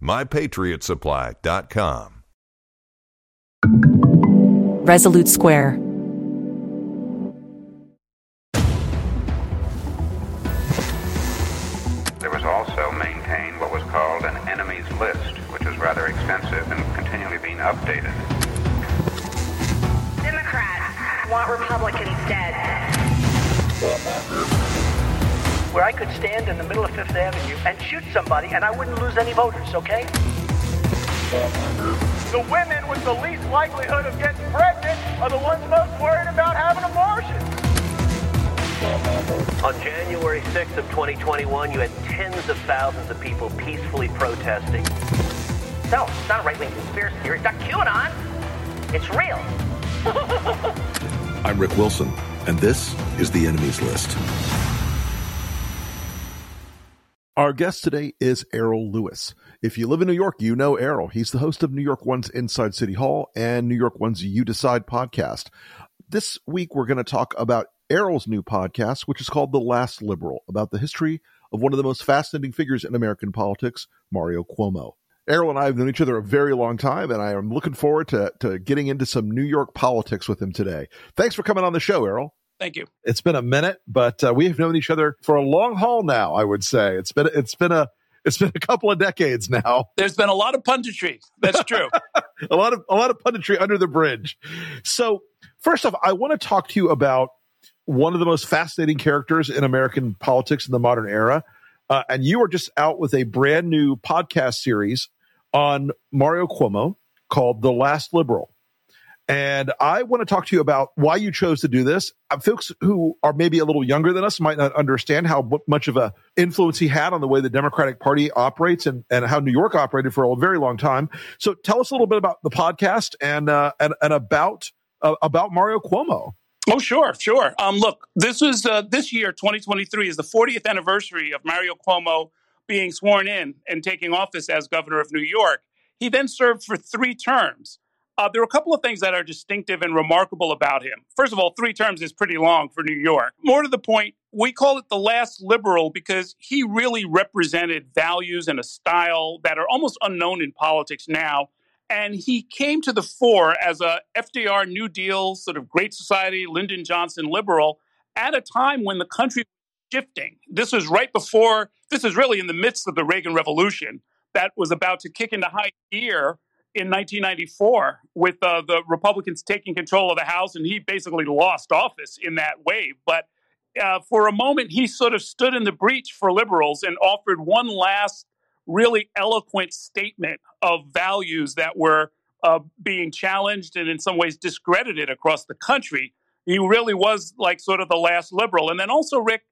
mypatriotsupply.com. Resolute Square. Stand in the middle of Fifth Avenue and shoot somebody and I wouldn't lose any voters, okay? The women with the least likelihood of getting pregnant are the ones most worried about having abortions. On January 6th of 2021, you had tens of thousands of people peacefully protesting. No, it's not a right-wing conspiracy theory. It's not QAnon. It's real. I'm Rick Wilson, and this is the Enemies List. Our guest today is Errol Louis. If you live in New York, you know Errol. He's the host of New York One's Inside City Hall and New York One's You Decide podcast. This week, we're going to talk about Errol's new podcast, which is called The Last Liberal, about the history of one of the most fascinating figures in American politics, Mario Cuomo. Errol and I have known each other a very long time, and I am looking forward to, to getting into some New York politics with him today. Thanks for coming on the show, Errol. Thank you. It's been a minute, but uh, we have known each other for a long haul now. I would say it's been it's been a it's been a couple of decades now. There's been a lot of punditry. That's true. a lot of a lot of punditry under the bridge. So first off, I want to talk to you about one of the most fascinating characters in American politics in the modern era. Uh, and you are just out with a brand new podcast series on Mario Cuomo called The Last Liberal. And I want to talk to you about why you chose to do this. Uh, folks who are maybe a little younger than us might not understand how much of a influence he had on the way the Democratic Party operates and, and how New York operated for a very long time. So tell us a little bit about the podcast and uh, and, and about uh, about Mario Cuomo. Oh, sure, sure. Um, look, this is uh, this year, 2023, is the 40th anniversary of Mario Cuomo being sworn in and taking office as governor of New York. He then served for three terms. Uh, there are a couple of things that are distinctive and remarkable about him. First of all, three terms is pretty long for New York. More to the point, we call it the last liberal because he really represented values and a style that are almost unknown in politics now. And he came to the fore as a FDR New Deal, sort of Great Society, Lyndon Johnson liberal at a time when the country was shifting. This was right before, this is really in the midst of the Reagan Revolution that was about to kick into high gear in 1994 with uh, the Republicans taking control of the House, and he basically lost office in that wave. But uh, for a moment, he sort of stood in the breach for liberals and offered one last really eloquent statement of values that were uh, being challenged and in some ways discredited across the country. He really was like sort of the last liberal. And then also, Rick,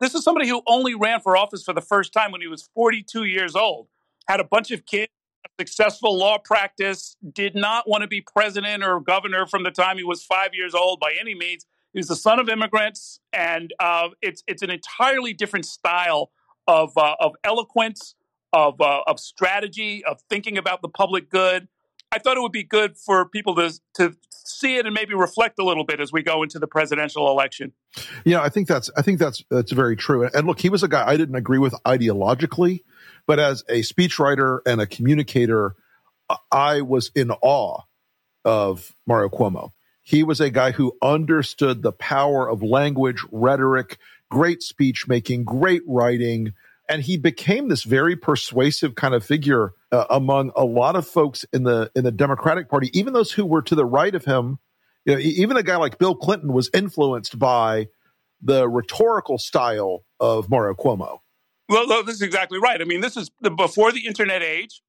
this is somebody who only ran for office for the first time when he was 42 years old, had a bunch of kids successful law practice, did not want to be president or governor from the time he was five years old by any means. He was the son of immigrants, and uh, it's it's an entirely different style of uh, of eloquence, of uh, of strategy, of thinking about the public good. I thought it would be good for people to to see it and maybe reflect a little bit as we go into the presidential election. Yeah, I think that's I think that's that's very true. And look, he was a guy I didn't agree with ideologically, but as a speechwriter and a communicator, I was in awe of Mario Cuomo. He was a guy who understood the power of language, rhetoric, great speech making, great writing, and he became this very persuasive kind of figure uh, among a lot of folks in the in the Democratic Party, even those who were to the right of him. You know, even a guy like Bill Clinton was influenced by the rhetorical style of Mario Cuomo. Well, no, this is exactly right. I mean, this is the, before the internet age.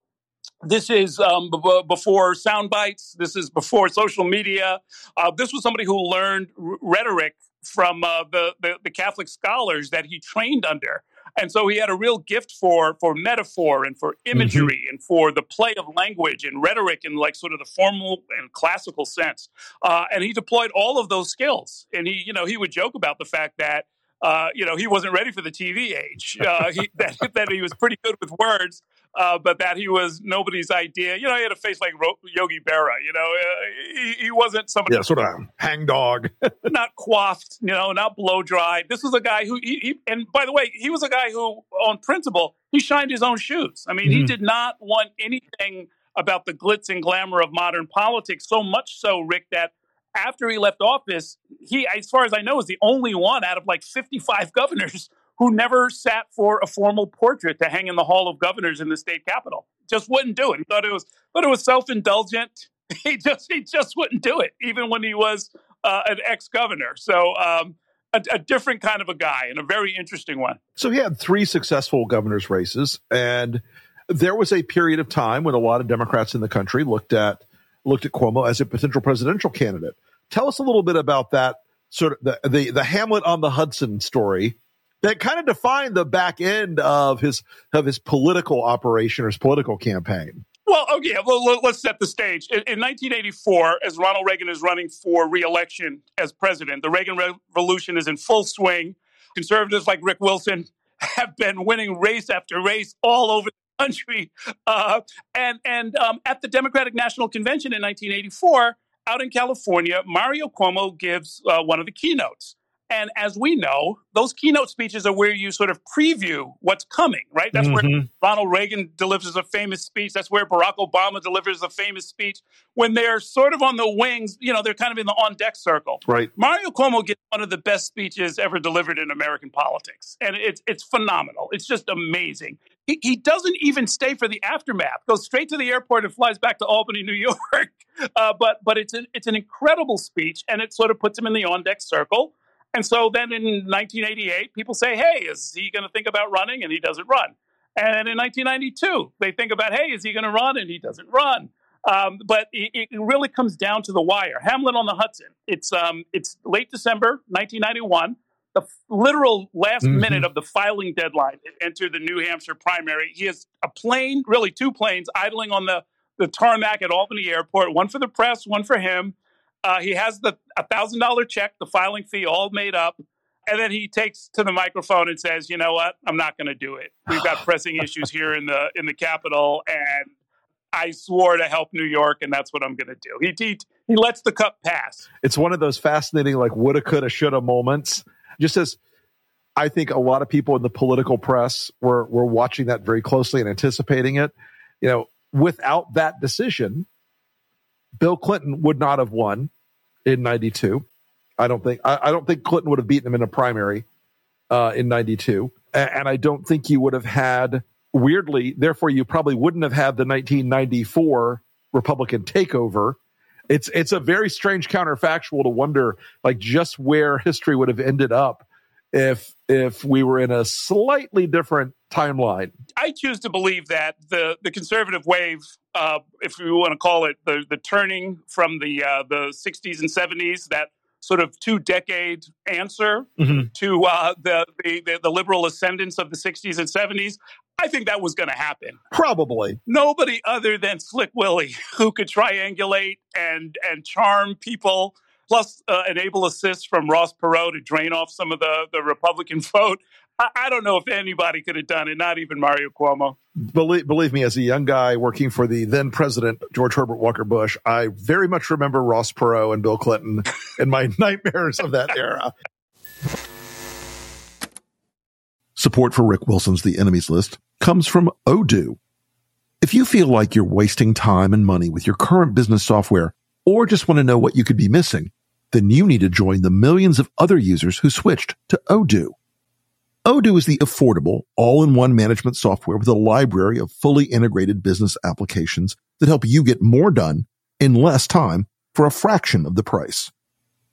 This is um, b- b- before sound bites. This is before social media. Uh, this was somebody who learned r- rhetoric from uh, the, the the Catholic scholars that he trained under, and so he had a real gift for for metaphor and for imagery and for the play of language and rhetoric in like sort of the formal and classical sense. Uh, and he deployed all of those skills. And he, you know, he would joke about the fact that uh, you know, he wasn't ready for the TV age. Uh, he, that, that he was pretty good with words, uh, but that he was nobody's idea. You know, he had a face like Ro- Yogi Berra. You know, uh, he, he wasn't somebody Yeah, sort of hangdog. not quaffed. you know, not blow dried. This was a guy who, he, he, and by the way, he was a guy who, on principle, he shined his own shoes. I mean, he Mhm. did not want anything about the glitz and glamour of modern politics. So much so, Rick, that after he left office, he, as far as I know, is the only one out of like 55 governors who never sat for a formal portrait to hang in the Hall of Governors in the state capitol. Just wouldn't do it. He thought it was, thought it was self-indulgent. He just, he just wouldn't do it, even when he was uh, an ex-governor. So, um, a, a different kind of a guy and a very interesting one. So he had three successful governor's races, and there was a period of time when a lot of Democrats in the country looked at looked at Cuomo as a potential presidential candidate. Tell us a little bit about that sort of the the, the Hamlet on the Hudson story that kind of defined the back end of his of his political operation or his political campaign. Well, oh, okay, well, let- let's set the stage. In, in 1984, as Ronald Reagan is running for reelection as president, the Reagan Revolution is in full swing. Conservatives like Rick Wilson have been winning race after race all over country. Uh, and and um, at the Democratic National Convention in 1984, out in California, Mario Cuomo gives uh, one of the keynotes. And as we know, those keynote speeches are where you sort of preview what's coming, right? That's where Mhm. Ronald Reagan delivers a famous speech. That's where Barack Obama delivers a famous speech. When they're sort of on the wings, you know, they're kind of in the on deck circle. Right. Mario Cuomo gets one of the best speeches ever delivered in American politics, and it's it's phenomenal. It's just amazing. He, he doesn't even stay for the aftermath; goes straight to the airport and flies back to Albany, New York. Uh, but but it's an it's an incredible speech, and it sort of puts him in the on deck circle. And so then in 1988, people say, "Hey, is he going to think about running?" And he doesn't run. And in 1992, they think about, "Hey, is he going to run?" And he doesn't run. Um, but it, it really comes down to the wire. Hamlet on the Hudson. It's um, it's late December 1991. The f- literal last Mhm. minute of the filing deadline to enter the New Hampshire primary. He has a plane, really two planes, idling on the the tarmac at Albany Airport. One for the press, one for him. Uh, he has the thousand dollar check, the filing fee, all made up. And then he takes to the microphone and says, "You know what? I'm not going to do it. We've got pressing issues here in the in the Capitol, and I swore to help New York, and that's what I'm going to do." He, he he lets the cup pass. It's one of those fascinating, like woulda, coulda, shoulda moments. Just as I think a lot of people in the political press were were watching that very closely and anticipating it. You know, without that decision, Bill Clinton would not have won in '92. I don't think. I, I don't think Clinton would have beaten him in a primary uh, in '92, and I don't think you would have had. Weirdly, therefore, you probably wouldn't have had the 1994 Republican takeover it's it's a very strange counterfactual to wonder like just where history would have ended up if if we were in a slightly different timeline. I choose to believe that the the conservative wave, uh, if you want to call it the the turning from the uh, the 60s and 70s, that sort of two decade answer Mhm. to uh, the, the the the liberal ascendance of the 60s and 70s. I think that was going to happen. Probably. Nobody other than Slick Willie who could triangulate and and charm people, plus uh, enable assists from Ross Perot to drain off some of the the Republican vote. I, I don't know if anybody could have done it, not even Mario Cuomo. Believe, believe me, as a young guy working for the then president George Herbert Walker Bush, I very much remember Ross Perot and Bill Clinton and my nightmares of that era. Support for Rick Wilson's The Enemies List comes from Odoo. If you feel like you're wasting time and money with your current business software or just want to know what you could be missing, then you need to join the millions of other users who switched to Odoo. Odoo is the affordable, all-in-one management software with a library of fully integrated business applications that help you get more done in less time for a fraction of the price.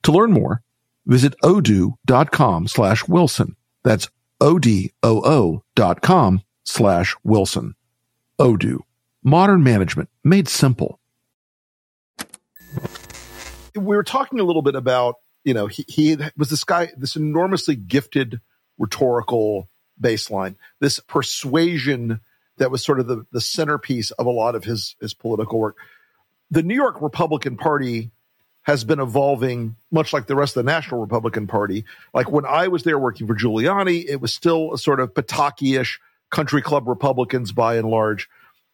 To learn more, visit odoo.com slash Wilson. That's O-D-O-O dot com slash Wilson. Odoo. Modern management made simple. We were talking a little bit about, you know, he, he was this guy, this enormously gifted rhetorical baseline, this persuasion that was sort of the, the centerpiece of a lot of his, his political work. The New York Republican Party has been evolving much like the rest of the National Republican Party. Like when I was there working for Giuliani, it was still a sort of Pataki-ish country club Republicans by and large.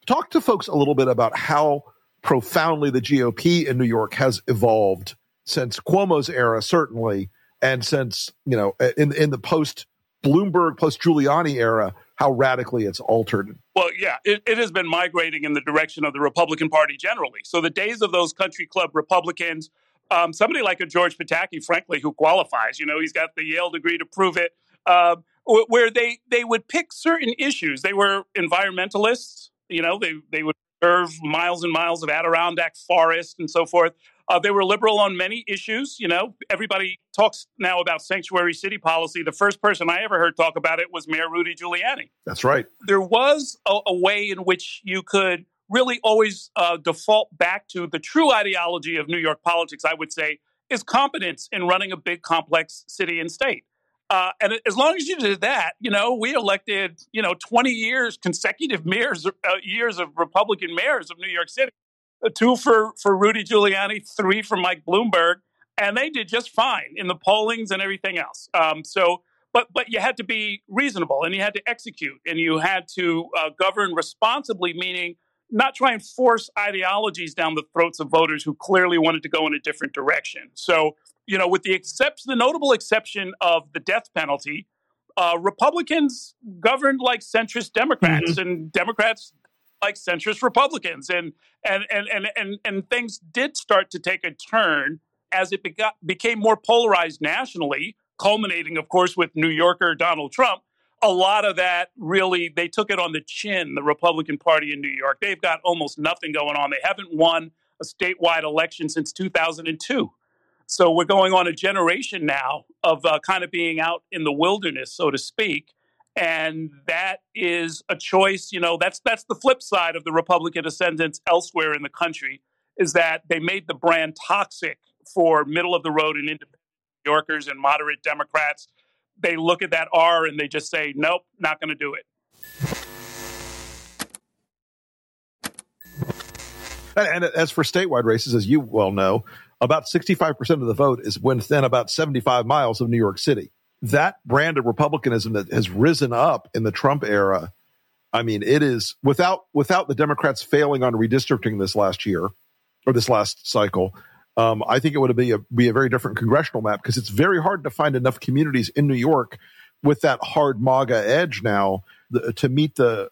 Talk to folks a little bit about how profoundly the GOP in New York has evolved since Cuomo's era, certainly, and since, you know, in, in the post Bloomberg, post Giuliani era, how radically it's altered. Well, yeah, it, it, has been migrating in the direction of the Republican Party generally. So the days of those country club Republicans, um, somebody like a George Pataki, frankly, who qualifies, you know, he's got the Yale degree to prove it, uh, where they, they would pick certain issues. They were environmentalists, you know, they, they would preserve miles and miles of Adirondack forest and so forth. Uh, they were liberal on many issues. You know, everybody talks now about sanctuary city policy. The first person I ever heard talk about it was Mayor Rudy Giuliani. That's right. There was a, a way in which you could really always uh, default back to the true ideology of New York politics, I would say, is competence in running a big, complex city and state. Uh, and as long as you did that, you know, we elected, you know, 20 years, consecutive mayors, uh, years of Republican mayors of New York City two for, for Rudy Giuliani, three for Mike Bloomberg, and they did just fine in the pollings and everything else. Um, so, but but you had to be reasonable and you had to execute and you had to uh, govern responsibly, meaning not try and force ideologies down the throats of voters who clearly wanted to go in a different direction. So, you know, with the exception, the notable exception of the death penalty, uh, Republicans governed like centrist Democrats, mm-hmm. and Democrats like centrist Republicans, and and and and and, and things did start to take a turn as it begot, became more polarized nationally, culminating, of course, with New Yorker Donald Trump. A lot of that really they took it on the chin. The Republican Party in New York, they've got almost nothing going on. They haven't won a statewide election since 2002. So we're going on a generation now of uh, kind of being out in the wilderness, so to speak and that is a choice you know that's that's the flip side of the republican ascendance elsewhere in the country is that they made the brand toxic for middle of the road and independent New yorkers and moderate democrats. They look at that r and they just say nope not going to do it. And as for statewide races as you well know about 65% of the vote is within about 75 miles of new york city that brand of republicanism that has risen up in the Trump era. I mean, it is without without the Democrats failing on redistricting this last year or this last cycle. Um, I think it would be a be a very different congressional map because it's very hard to find enough communities in New York with that hard MAGA edge now the, to meet the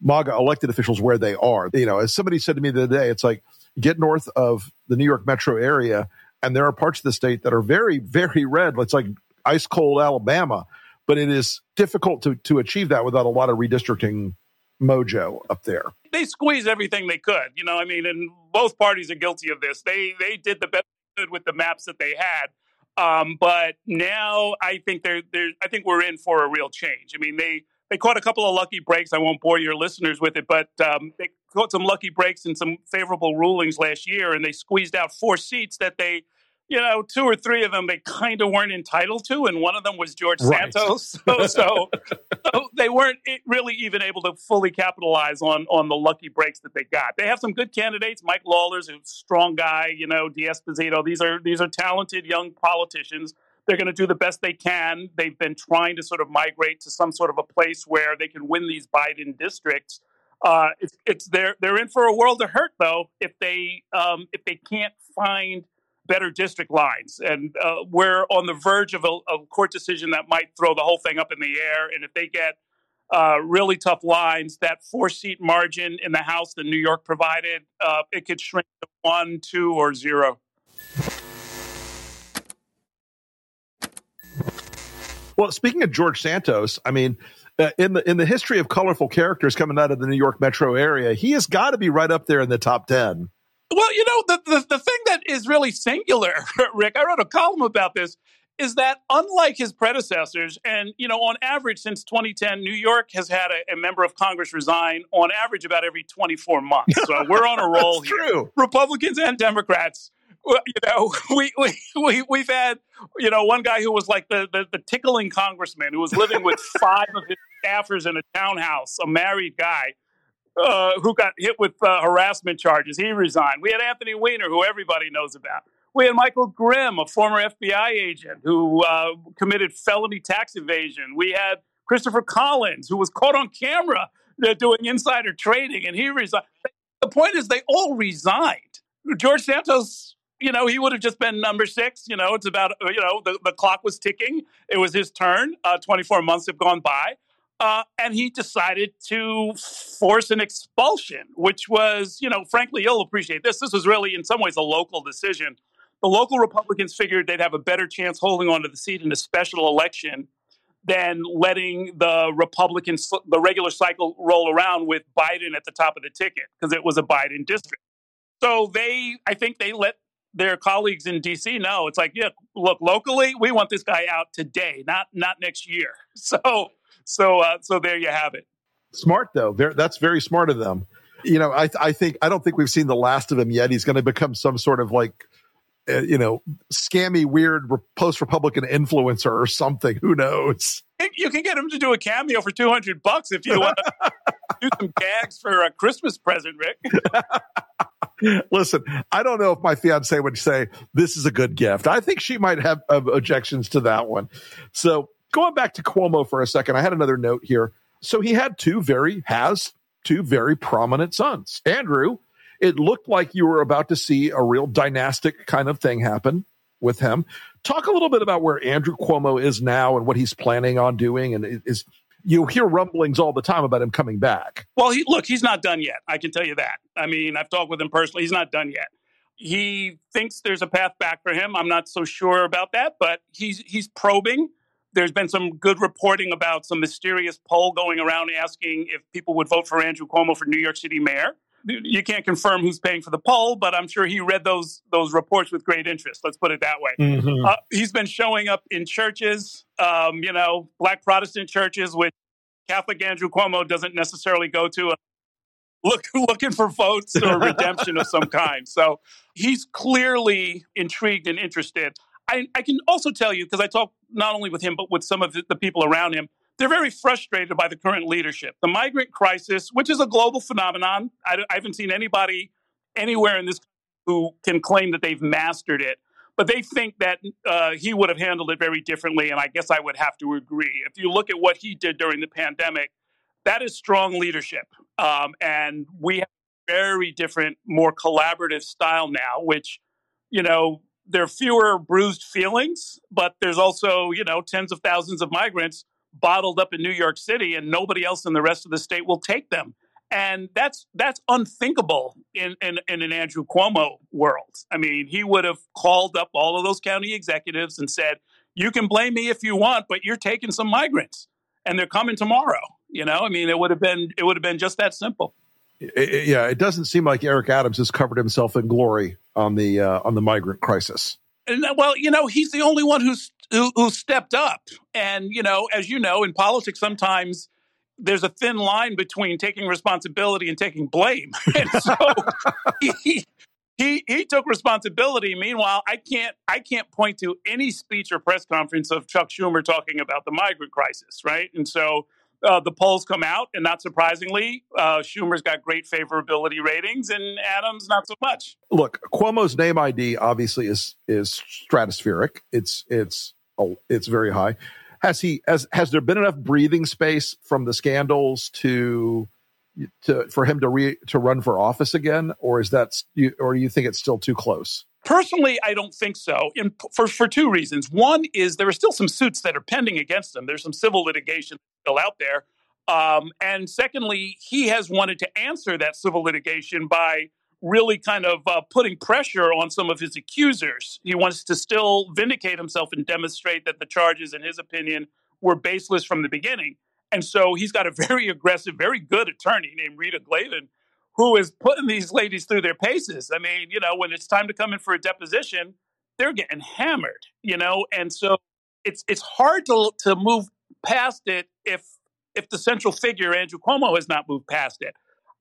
MAGA elected officials where they are. You know, as somebody said to me the other day, it's like get north of the New York metro area, and there are parts of the state that are very, very red. It's like ice cold Alabama, but it is difficult to, to achieve that without a lot of redistricting mojo up there. They squeezed everything they could, you know. I mean, and both parties are guilty of this. They they did the best they could with the maps that they had, um, but now I think they're, they're I think we're in for a real change. I mean, they they caught a couple of lucky breaks. I won't bore your listeners with it, but um, they caught some lucky breaks and some favorable rulings last year, and they squeezed out four seats that they you know, two or three of them they kind of weren't entitled to, and one of them was George right. Santos. So, so, so, they weren't really even able to fully capitalize on on the lucky breaks that they got. They have some good candidates. Mike Lawler's a strong guy. You know, D'Esposito. These are these are talented young politicians. They're going to do the best they can. They've been trying to sort of migrate to some sort of a place where they can win these Biden districts. Uh, it's, it's they're they're in for a world of hurt though if they um, if they can't find better district lines. And uh, we're on the verge of a, a, court decision that might throw the whole thing up in the air. And if they get uh, really tough lines, that four seat margin in the House that New York provided, uh, it could shrink to one, two, or zero. Well, speaking of George Santos, I mean, uh, in the in the history of colorful characters coming out of the New York metro area, he has got to be right up there in the top ten. Well, you know, the, the, the thing that is really singular, Rick, I wrote a column about this, is that unlike his predecessors, and, you know, on average since 2010, New York has had a, a member of Congress resign on average about every 24 months. So we're on a roll here. True. Republicans and Democrats. You know, we, we, we, we've had, you know, one guy who was like the, the, the tickling congressman who was living with five of his staffers in a townhouse, a married guy uh, who got hit with uh, harassment charges. He resigned. We had Anthony Weiner, who everybody knows about. We had Michael Grimm, a former FBI agent who uh, committed felony tax evasion. We had Christopher Collins, who was caught on camera uh, doing insider trading, and he resigned. The point is, they all resigned. George Santos, you know, he would have just been number six. You know, it's about, uh, you know, the, the clock was ticking. It was his turn. Uh, 24 months have gone by. Uh, and he decided to force an expulsion, which was, you know, frankly, you'll appreciate this. This was really, in some ways, a local decision. The local Republicans figured they'd have a better chance holding on to the seat in a special election than letting the Republicans, the regular cycle roll around with Biden at the top of the ticket because it was a Biden district. So they, I think they let their colleagues in DC know it's like, yeah, look, locally, we want this guy out today, not not next year. So so uh, so there you have it. Smart though. They're, that's very smart of them. You know, I I think I don't think we've seen the last of him yet. He's going to become some sort of like uh, you know, scammy, weird post Republican influencer or something. Who knows? You can get him to do a cameo for 200 bucks if you want to do some gags for a Christmas present, Rick. Listen, I don't know if my fiance would say this is a good gift. I think she might have, have objections to that one. So going back to Cuomo for a second, I had another note here. So he had two very, has two very prominent sons. Andrew, it looked like you were about to see a real dynastic kind of thing happen with him. Talk a little bit about where Andrew Cuomo is now and what he's planning on doing. And is you hear rumblings all the time about him coming back. Well, he, look, he's not done yet. I can tell you that. I mean, I've talked with him personally. He's not done yet. He thinks there's a path back for him. I'm not so sure about that, but he's he's probing. There's been some good reporting about some mysterious poll going around asking if people would vote for Andrew Cuomo for New York City mayor you can't confirm who's paying for the poll, but I'm sure he read those those reports with great interest. Let's put it that way. Mm-hmm. Uh, he's been showing up in churches, um, you know, black Protestant churches, which Catholic Andrew Cuomo doesn't necessarily go to. Look, looking for votes or redemption of some kind. So he's clearly intrigued and interested. I, I can also tell you, because I talk not only with him, but with some of the, the people around him, they're very frustrated by the current leadership. The migrant crisis, which is a global phenomenon, I, I haven't seen anybody anywhere in this who can claim that they've mastered it. But they think that uh, he would have handled it very differently, and I guess I would have to agree. If you look at what he did during the pandemic, that is strong leadership, um, and we have a very different, more collaborative style now. Which, you know, there are fewer bruised feelings, but there's also you know tens of thousands of migrants bottled up in New York City and nobody else in the rest of the state will take them. And that's that's unthinkable in, in, in an Andrew Cuomo world. I mean, he would have called up all of those county executives and said, You can blame me if you want, but you're taking some migrants and they're coming tomorrow. You know, I mean, it would have been it would have been just that simple. Yeah, it doesn't seem like Eric Adams has covered himself in glory on the uh, on the migrant crisis. And, well, you know, he's the only one who's who, who stepped up. And you know, as you know, in politics, sometimes there's a thin line between taking responsibility and taking blame. And so he, he he took responsibility. Meanwhile, I can't I can't point to any speech or press conference of Chuck Schumer talking about the migrant crisis, right? And so uh, the polls come out, and not surprisingly, uh, Schumer's got great favorability ratings, and Adams not so much. Look, Cuomo's name ID obviously is is stratospheric. It's it's oh, it's very high. Has he has has there been enough breathing space from the scandals to to for him to re, to run for office again, or is that or do you think it's still too close? Personally, I don't think so. In, for for two reasons. One is there are still some suits that are pending against him. There's some civil litigation still out there. Um, and secondly, he has wanted to answer that civil litigation by really kind of uh, putting pressure on some of his accusers. He wants to still vindicate himself and demonstrate that the charges, in his opinion, were baseless from the beginning. And so he's got a very aggressive, very good attorney named Rita Glavin, who is putting these ladies through their paces. I mean, you know, when it's time to come in for a deposition, they're getting hammered, you know, and so it's it's hard to to move past it if if the central figure Andrew Cuomo has not moved past it.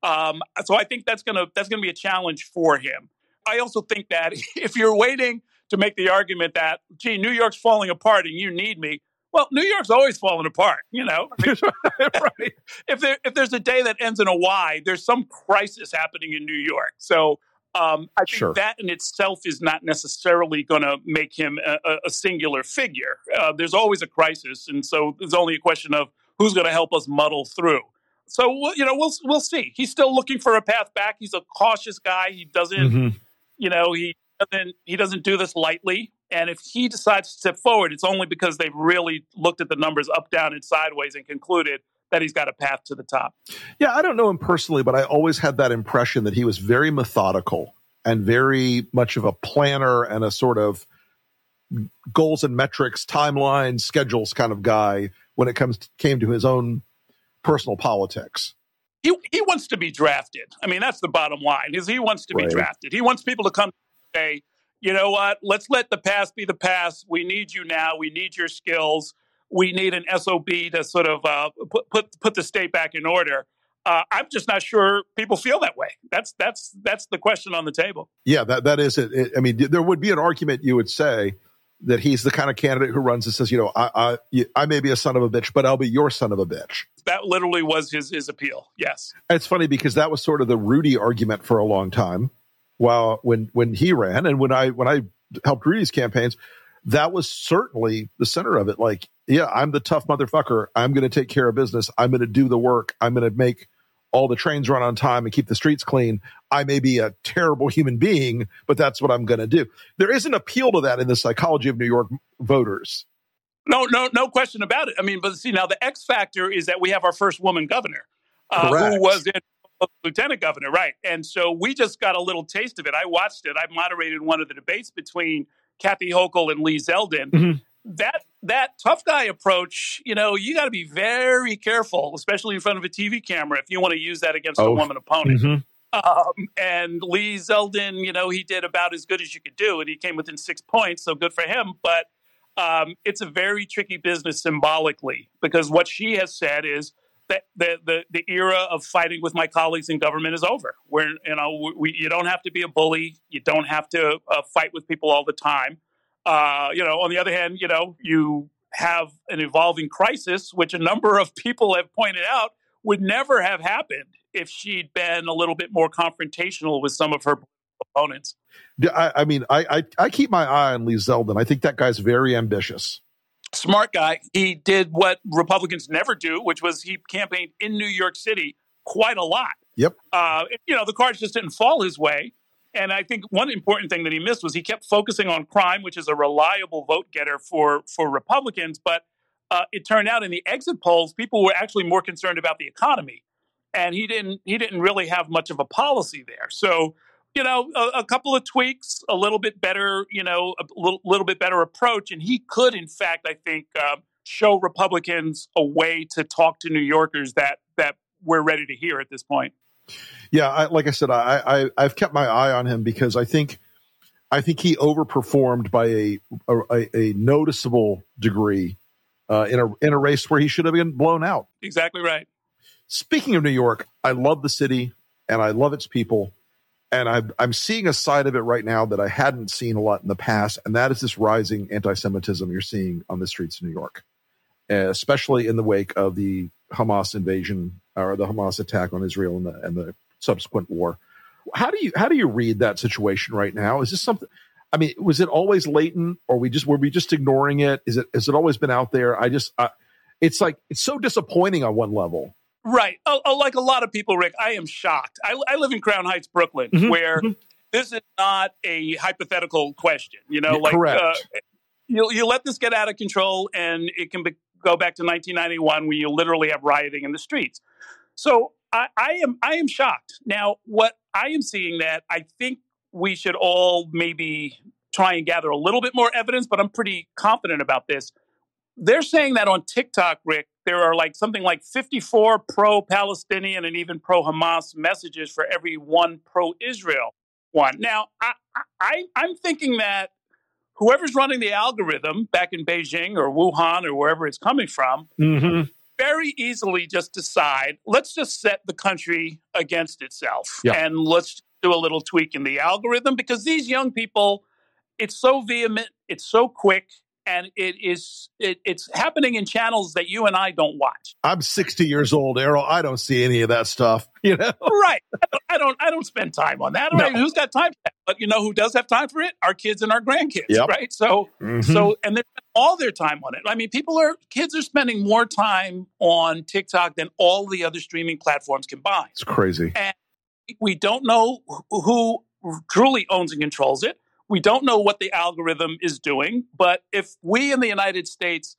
Um, so I think that's gonna that's gonna be a challenge for him. I also think that if you're waiting to make the argument that, gee, New York's falling apart and you need me, well, New York's always falling apart, you know. right. if there if there's a day that ends in a Y, there's some crisis happening in New York. So um, I think sure. that in itself is not necessarily going to make him a, a singular figure. Uh, there's always a crisis, and so there's only a question of who's going to help us muddle through. So you know, we'll we'll see. He's still looking for a path back. He's a cautious guy. He doesn't, mm-hmm. you know, he doesn't he doesn't do this lightly. And if he decides to step forward, it's only because they've really looked at the numbers up, down, and sideways and concluded that he's got a path to the top. Yeah, I don't know him personally, but I always had that impression that he was very methodical and very much of a planner and a sort of goals and metrics, timelines, schedules kind of guy when it comes to, came to his own personal politics. He he wants to be drafted. I mean, that's the bottom line. Is he wants to right. be drafted. He wants people to come say, you know what? Let's let the past be the past. We need you now. We need your skills. We need an SOB to sort of uh, put, put put the state back in order. Uh, I'm just not sure people feel that way. That's that's that's the question on the table. Yeah, that that is it. it I mean, there would be an argument you would say that he's the kind of candidate who runs and says, you know, I, I, I may be a son of a bitch, but I'll be your son of a bitch. That literally was his his appeal. Yes, and it's funny because that was sort of the Rudy argument for a long time. While when when he ran and when I when I helped Rudy's campaigns, that was certainly the center of it. Like, yeah, I'm the tough motherfucker. I'm going to take care of business. I'm going to do the work. I'm going to make all the trains run on time and keep the streets clean. I may be a terrible human being, but that's what I'm going to do. There is an appeal to that in the psychology of New York voters. No, no, no question about it. I mean, but see, now the X factor is that we have our first woman governor, uh, who was in lieutenant governor, right? And so we just got a little taste of it. I watched it. I moderated one of the debates between Kathy Hochul and Lee Zeldin. Mm-hmm that that tough guy approach, you know, you got to be very careful, especially in front of a TV camera, if you want to use that against oh. a woman opponent. Mm-hmm. Um, and Lee Zeldin, you know, he did about as good as you could do, and he came within six points, so good for him. But um, it's a very tricky business symbolically because what she has said is the, the, the era of fighting with my colleagues in government is over. Where you know we, you don't have to be a bully, you don't have to uh, fight with people all the time. Uh, you know, on the other hand, you know, you have an evolving crisis, which a number of people have pointed out would never have happened if she'd been a little bit more confrontational with some of her opponents. I, I mean, I, I, I keep my eye on Lee Zeldin. I think that guy's very ambitious. Smart guy. He did what Republicans never do, which was he campaigned in New York City quite a lot. Yep. Uh, you know, the cards just didn't fall his way. And I think one important thing that he missed was he kept focusing on crime, which is a reliable vote getter for for Republicans. But uh, it turned out in the exit polls, people were actually more concerned about the economy, and he didn't he didn't really have much of a policy there. So you know, a, a couple of tweaks, a little bit better, you know, a little, little bit better approach, and he could, in fact, I think, uh, show Republicans a way to talk to New Yorkers that that we're ready to hear at this point. Yeah, I, like I said, I, I have kept my eye on him because I think I think he overperformed by a a, a noticeable degree uh, in a in a race where he should have been blown out. Exactly right. Speaking of New York, I love the city and I love its people, and I'm I'm seeing a side of it right now that I hadn't seen a lot in the past, and that is this rising anti-Semitism you're seeing on the streets of New York, especially in the wake of the Hamas invasion or the Hamas attack on Israel and the and the subsequent war. How do you how do you read that situation right now? Is this something? I mean, was it always latent, or we just were we just ignoring it? Is it has it always been out there? I just, uh, it's like it's so disappointing on one level. Right, uh, uh, like a lot of people, Rick. I am shocked. I, I live in Crown Heights, Brooklyn, mm-hmm. where mm-hmm. this is not a hypothetical question. You know, like uh, you you let this get out of control, and it can be, go back to 1991, where you literally have rioting in the streets. So I, I am I am shocked. Now, what I am seeing that I think we should all maybe try and gather a little bit more evidence, but I'm pretty confident about this. they're saying that on TikTok, Rick, there are like something like 54 pro Palestinian and even pro Hamas messages for every one pro Israel one. Now, I, I, I'm thinking that whoever's running the algorithm back in Beijing or Wuhan or wherever it's coming from, Mm-hmm. very easily just decide let's just set the country against itself Yeah. and let's do a little tweak in the algorithm because these young people it's so vehement it's so quick and it is it, it's happening in channels that you and i don't watch I'm 60 years old, Errol. I don't see any of that stuff. You know, right i don't i don't spend time on that No. right? who's got time for that but you know who does have time for it our kids and our grandkids Yep. right so Mhm. So, and they spend all their time on it. I mean, people are, kids are spending more time on TikTok than all the other streaming platforms combined. it's crazy. And we don't know who truly owns and controls it. We don't know what the algorithm is doing. But if we in the United States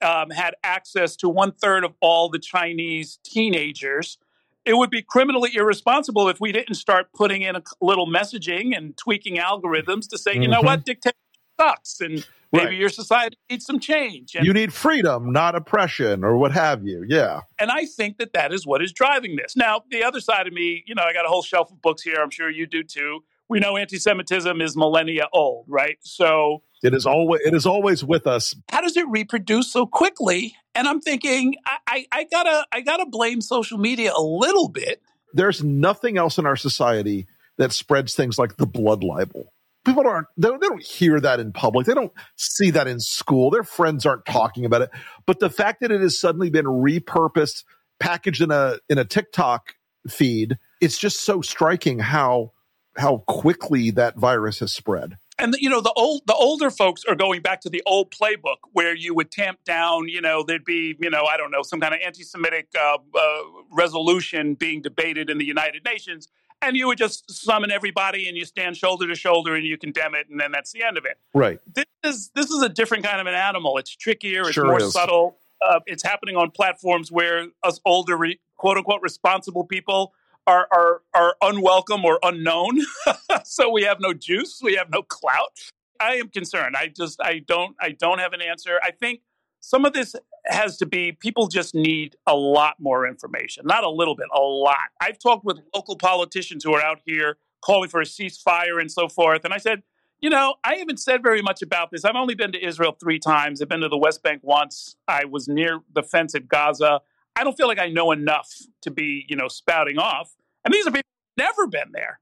um, had access to one third of all the Chinese teenagers, it would be criminally irresponsible if we didn't start putting in a little messaging and tweaking algorithms to say, you know Mhm. what, dictatorship sucks, and maybe Right. your society needs some change. And, You need freedom, not oppression, or what have you. Yeah. and I think that that is what is driving this. Now, the other side of me, you know, I got a whole shelf of books here. I'm sure you do too. We know anti-Semitism is millennia old, right? So It is always it is always with us. how does it reproduce so quickly? And I'm thinking, I, I, I gotta, I gotta blame social media a little bit. There's nothing else in our society that spreads things like the blood libel. People aren't they don't, they don't hear that in public. They don't see that in school. Their friends aren't talking about it. But the fact that it has suddenly been repurposed, packaged in a in a TikTok feed, it's just so striking how how quickly that virus has spread. And you know, the old, the older folks are going back to the old playbook where you would tamp down. You know, there'd be, you know, I don't know, some kind of anti-Semitic uh, uh, resolution being debated in the United Nations, and you would just summon everybody and you stand shoulder to shoulder and you condemn it, and then that's the end of it. Right. This is this is a different kind of an animal. It's trickier. It's Sure more is. subtle. Uh, it's happening on platforms where us older, re, quote unquote, responsible people are are are unwelcome or unknown. so we have no juice. We have no clout. I am concerned. I just I don't I don't have an answer. I think some of this has to be people just need a lot more information. Not a little bit, a lot. I've talked with local politicians who are out here calling for a ceasefire and so forth. And I said, you know, I haven't said very much about this. I've only been to Israel three times. I've been to the West Bank once. I was near the fence at Gaza. I don't feel like I know enough to be, you know, spouting off. And these are people who've never been there.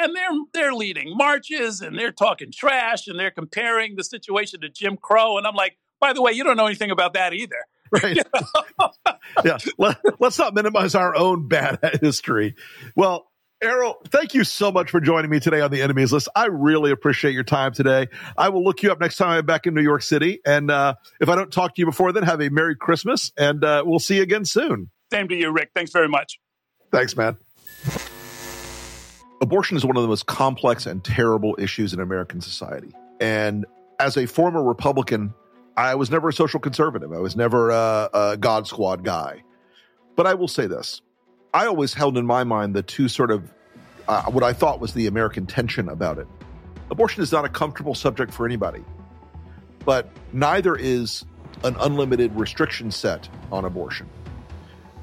And they're they're leading marches and they're talking trash and they're comparing the situation to Jim Crow. And I'm like, by the way, you don't know anything about that either. Right. yeah. Let, us not minimize our own bad history. Well, Errol, thank you so much for joining me today on the enemies list. I really appreciate your time today. I will look you up next time I'm back in New York City. And uh, if I don't talk to you before then, have a Merry Christmas and uh, we'll see you again soon. Same to you, Rick. Thanks very much. Thanks, man. Abortion is one of the most complex and terrible issues in American society. And as a former Republican, I was never a social conservative. I was never a, a God Squad guy. But I will say this I always held in my mind the two sort of uh, what I thought was the American tension about it. Abortion is not a comfortable subject for anybody, but neither is an unlimited restriction set on abortion.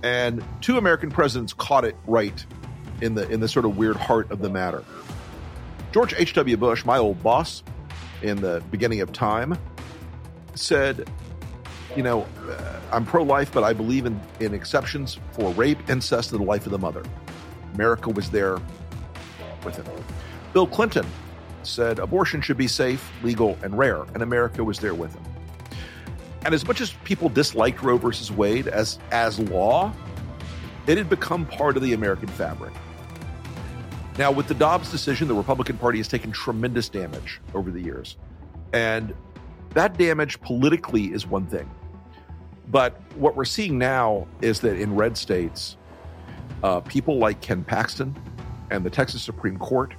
And two American presidents caught it right in the in the sort of weird heart of the matter. George H.W. Bush, my old boss in the beginning of time, said, you know, uh, I'm pro life, but I believe in, in exceptions for rape, incest, and the life of the mother. America was there with him. Bill Clinton said abortion should be safe, legal, and rare, and America was there with him. And as much as people disliked Roe versus Wade as, as law, it had become part of the American fabric. Now, with the Dobbs decision, the Republican Party has taken tremendous damage over the years. And that damage politically is one thing. But what we're seeing now is that in red states, uh, people like Ken Paxton and the Texas Supreme Court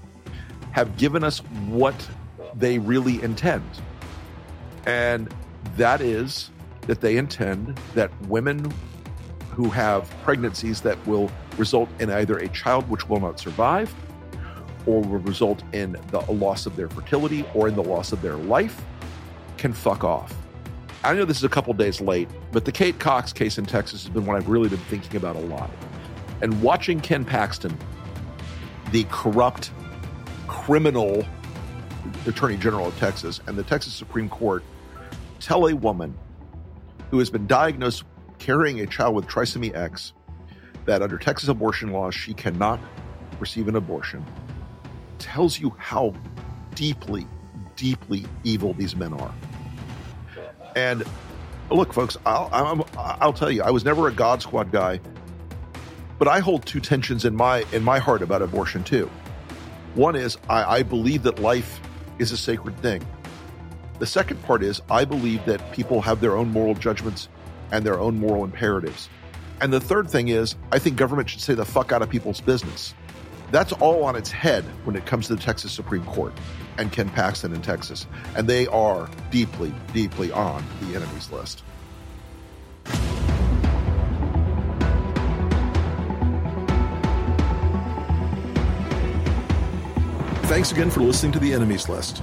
have given us what they really intend. And that is that they intend that women who have pregnancies that will result in either a child which will not survive or will result in the loss of their fertility or in the loss of their life can fuck off. I know this is a couple days late, but the Kate Cox case in Texas has been what I've really been thinking about a lot. And watching Ken Paxton, the corrupt, criminal Attorney General of Texas, and the Texas Supreme Court tell a woman who has been diagnosed carrying a child with trisomy X that under Texas abortion laws she cannot receive an abortion tells you how deeply, deeply evil these men are. And look, folks, I'll, I'm, I'll tell you, I was never a God Squad guy, but I hold two tensions in my in my heart about abortion too. One is I, I believe that life is a sacred thing. The second part is I believe that people have their own moral judgments and their own moral imperatives. And the third thing is I think government should say the fuck out of people's business. That's all on its head when it comes to the Texas Supreme Court and Ken Paxton in Texas. And they are deeply, deeply on the enemies list. Thanks again for listening to the enemies list.